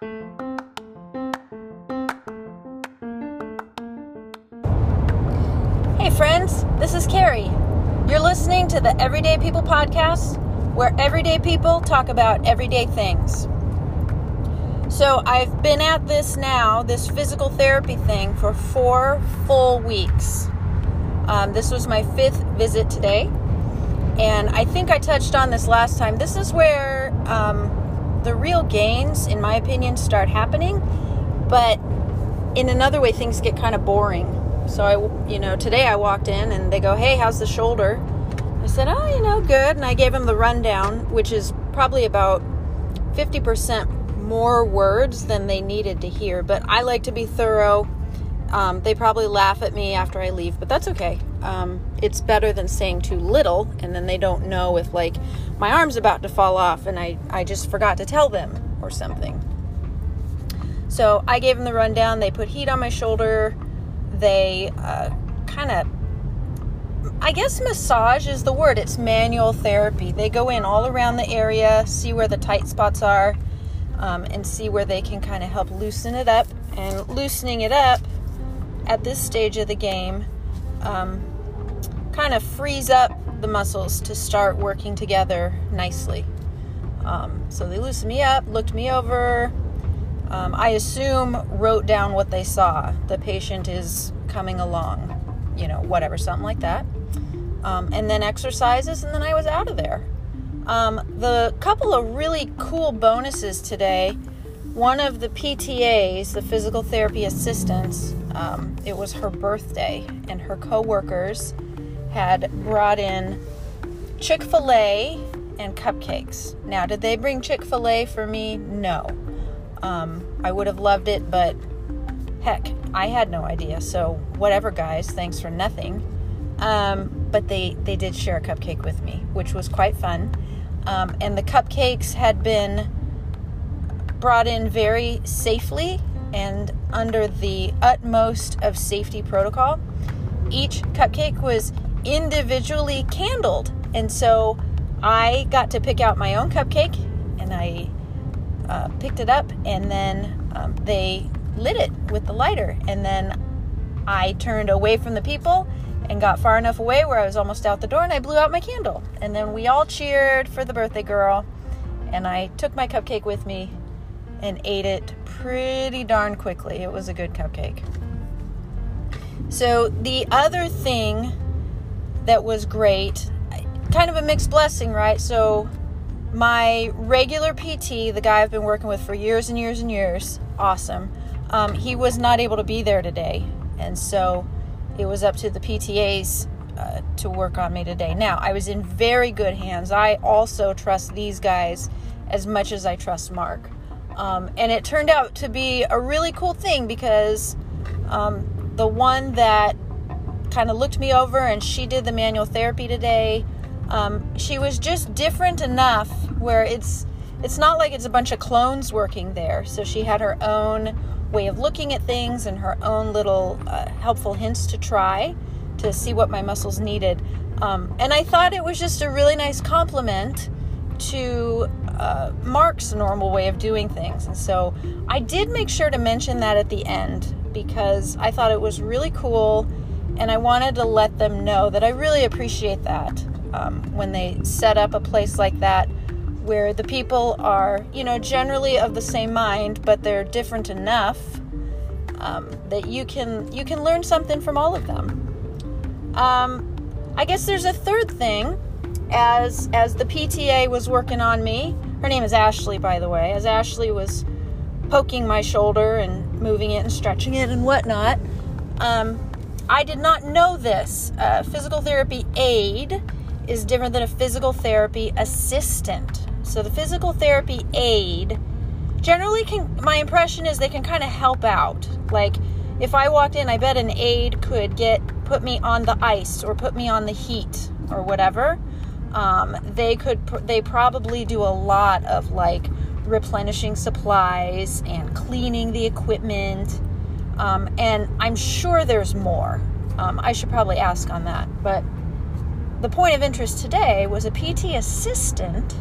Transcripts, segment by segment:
Hey, friends, this is Carrie. You're listening to the Everyday People podcast, where everyday people talk about everyday things. So, I've been at this now, this physical therapy thing, for four full weeks. Um, this was my fifth visit today, and I think I touched on this last time. This is where um, the real gains, in my opinion, start happening, but in another way, things get kind of boring so I, you know, today I walked in and they go, "Hey, how's the shoulder?" I said, "Oh, you know, good." And I gave them the rundown, which is probably about 50% more words than they needed to hear. But I like to be thorough. Um, they probably laugh at me after I leave, but that's okay. Um, it's better than saying too little, and then they don't know if like my arm's about to fall off, and I I just forgot to tell them or something. So I gave them the rundown. They put heat on my shoulder they uh, kind of I guess massage is the word. It's manual therapy. They go in all around the area, see where the tight spots are, um, and see where they can kind of help loosen it up. And loosening it up at this stage of the game um, kind of frees up the muscles to start working together nicely. Um, so they loosened me up, looked me over, um, I assume wrote down what they saw. The patient is coming along, you know, whatever, something like that. Um, and then exercises, and then I was out of there. Um, the couple of really cool bonuses today. One of the PTAs, the physical therapy assistants, um, it was her birthday, and her coworkers had brought in Chick fil A and cupcakes. Now, did they bring Chick fil A for me? No. Um, I would have loved it, but heck, I had no idea. So whatever, guys. Thanks for nothing. Um, but they they did share a cupcake with me, which was quite fun. Um, and the cupcakes had been brought in very safely and under the utmost of safety protocol. Each cupcake was individually candled, and so I got to pick out my own cupcake, and I uh, picked it up and then um, they lit it with the lighter. And then I turned away from the people and got far enough away where I was almost out the door and I blew out my candle. And then we all cheered for the birthday girl. And I took my cupcake with me and ate it pretty darn quickly. It was a good cupcake. So, the other thing that was great, kind of a mixed blessing, right? So, my regular PT, the guy I've been working with for years and years and years, awesome. Um, he was not able to be there today, and so it was up to the PTAs uh, to work on me today. Now, I was in very good hands. I also trust these guys as much as I trust Mark. Um, and it turned out to be a really cool thing because um, the one that kind of looked me over and she did the manual therapy today um, she was just different enough where it's it's not like it's a bunch of clones working there. So she had her own way of looking at things and her own little uh, helpful hints to try to see what my muscles needed. Um, and I thought it was just a really nice complement to uh, Mark's normal way of doing things. And so I did make sure to mention that at the end because I thought it was really cool and I wanted to let them know that I really appreciate that um, when they set up a place like that where the people are, you know, generally of the same mind, but they're different enough um, that you can you can learn something from all of them. Um, I guess there's a third thing. As as the PTA was working on me, her name is Ashley, by the way. As Ashley was poking my shoulder and moving it and stretching it and whatnot, um, I did not know this. Uh, physical therapy aide is different than a physical therapy assistant. So the physical therapy aide generally can my impression is they can kind of help out. Like if I walked in, I bet an aide could get put me on the ice or put me on the heat or whatever. Um, they could they probably do a lot of like replenishing supplies and cleaning the equipment. Um, and I'm sure there's more. Um, I should probably ask on that, but the point of interest today was a PT assistant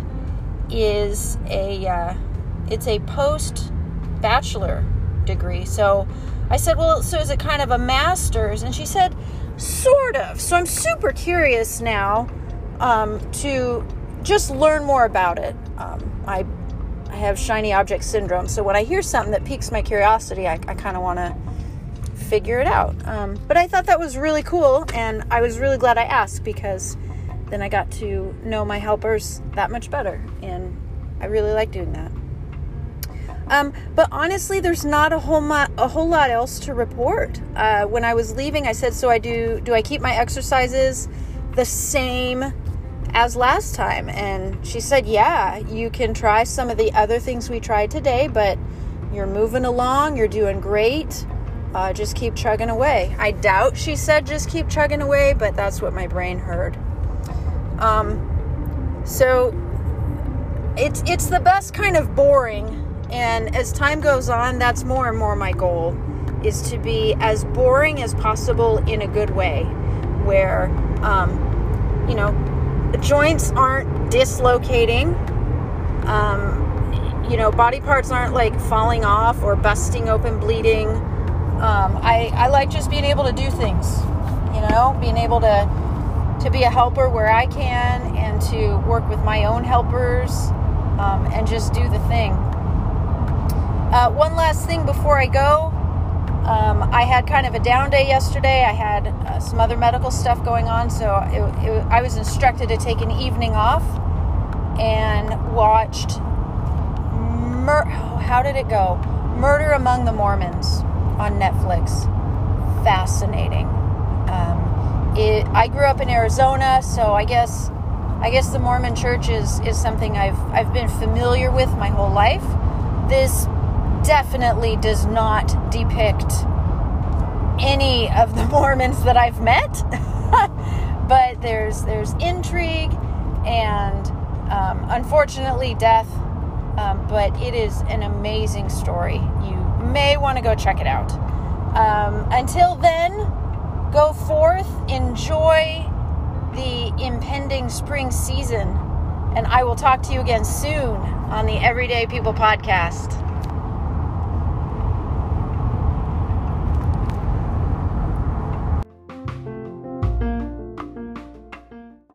is a uh, it's a post bachelor degree. So I said, Well, so is it kind of a master's? And she said, Sort of. So I'm super curious now um, to just learn more about it. Um, I, I have shiny object syndrome. So when I hear something that piques my curiosity, I, I kind of want to figure it out. Um, but I thought that was really cool, and I was really glad I asked because then I got to know my helpers that much better, and I really like doing that. Um, but honestly, there's not a whole lot, a whole lot else to report. Uh, when I was leaving, I said, "So I do. Do I keep my exercises the same as last time?" And she said, "Yeah, you can try some of the other things we tried today, but you're moving along. You're doing great. Uh, just keep chugging away." I doubt she said, "Just keep chugging away," but that's what my brain heard. Um, so it's it's the best kind of boring and as time goes on, that's more and more my goal is to be as boring as possible in a good way, where, um, you know, the joints aren't dislocating. Um, you know, body parts aren't like falling off or busting open, bleeding. Um, I, I like just being able to do things, you know, being able to to be a helper where I can and to work with my own helpers um, and just do the thing. Uh, one last thing before I go. Um, I had kind of a down day yesterday. I had uh, some other medical stuff going on, so it, it, I was instructed to take an evening off and watched. Mur- how did it go? Murder Among the Mormons on Netflix. Fascinating. Um, it, I grew up in Arizona, so I guess I guess the Mormon Church is is something I've I've been familiar with my whole life. This definitely does not depict any of the Mormons that I've met. but there's there's intrigue and um, unfortunately death. Um, but it is an amazing story. You may want to go check it out. Um, until then, go forth, enjoy the impending spring season, and I will talk to you again soon on the Everyday People podcast.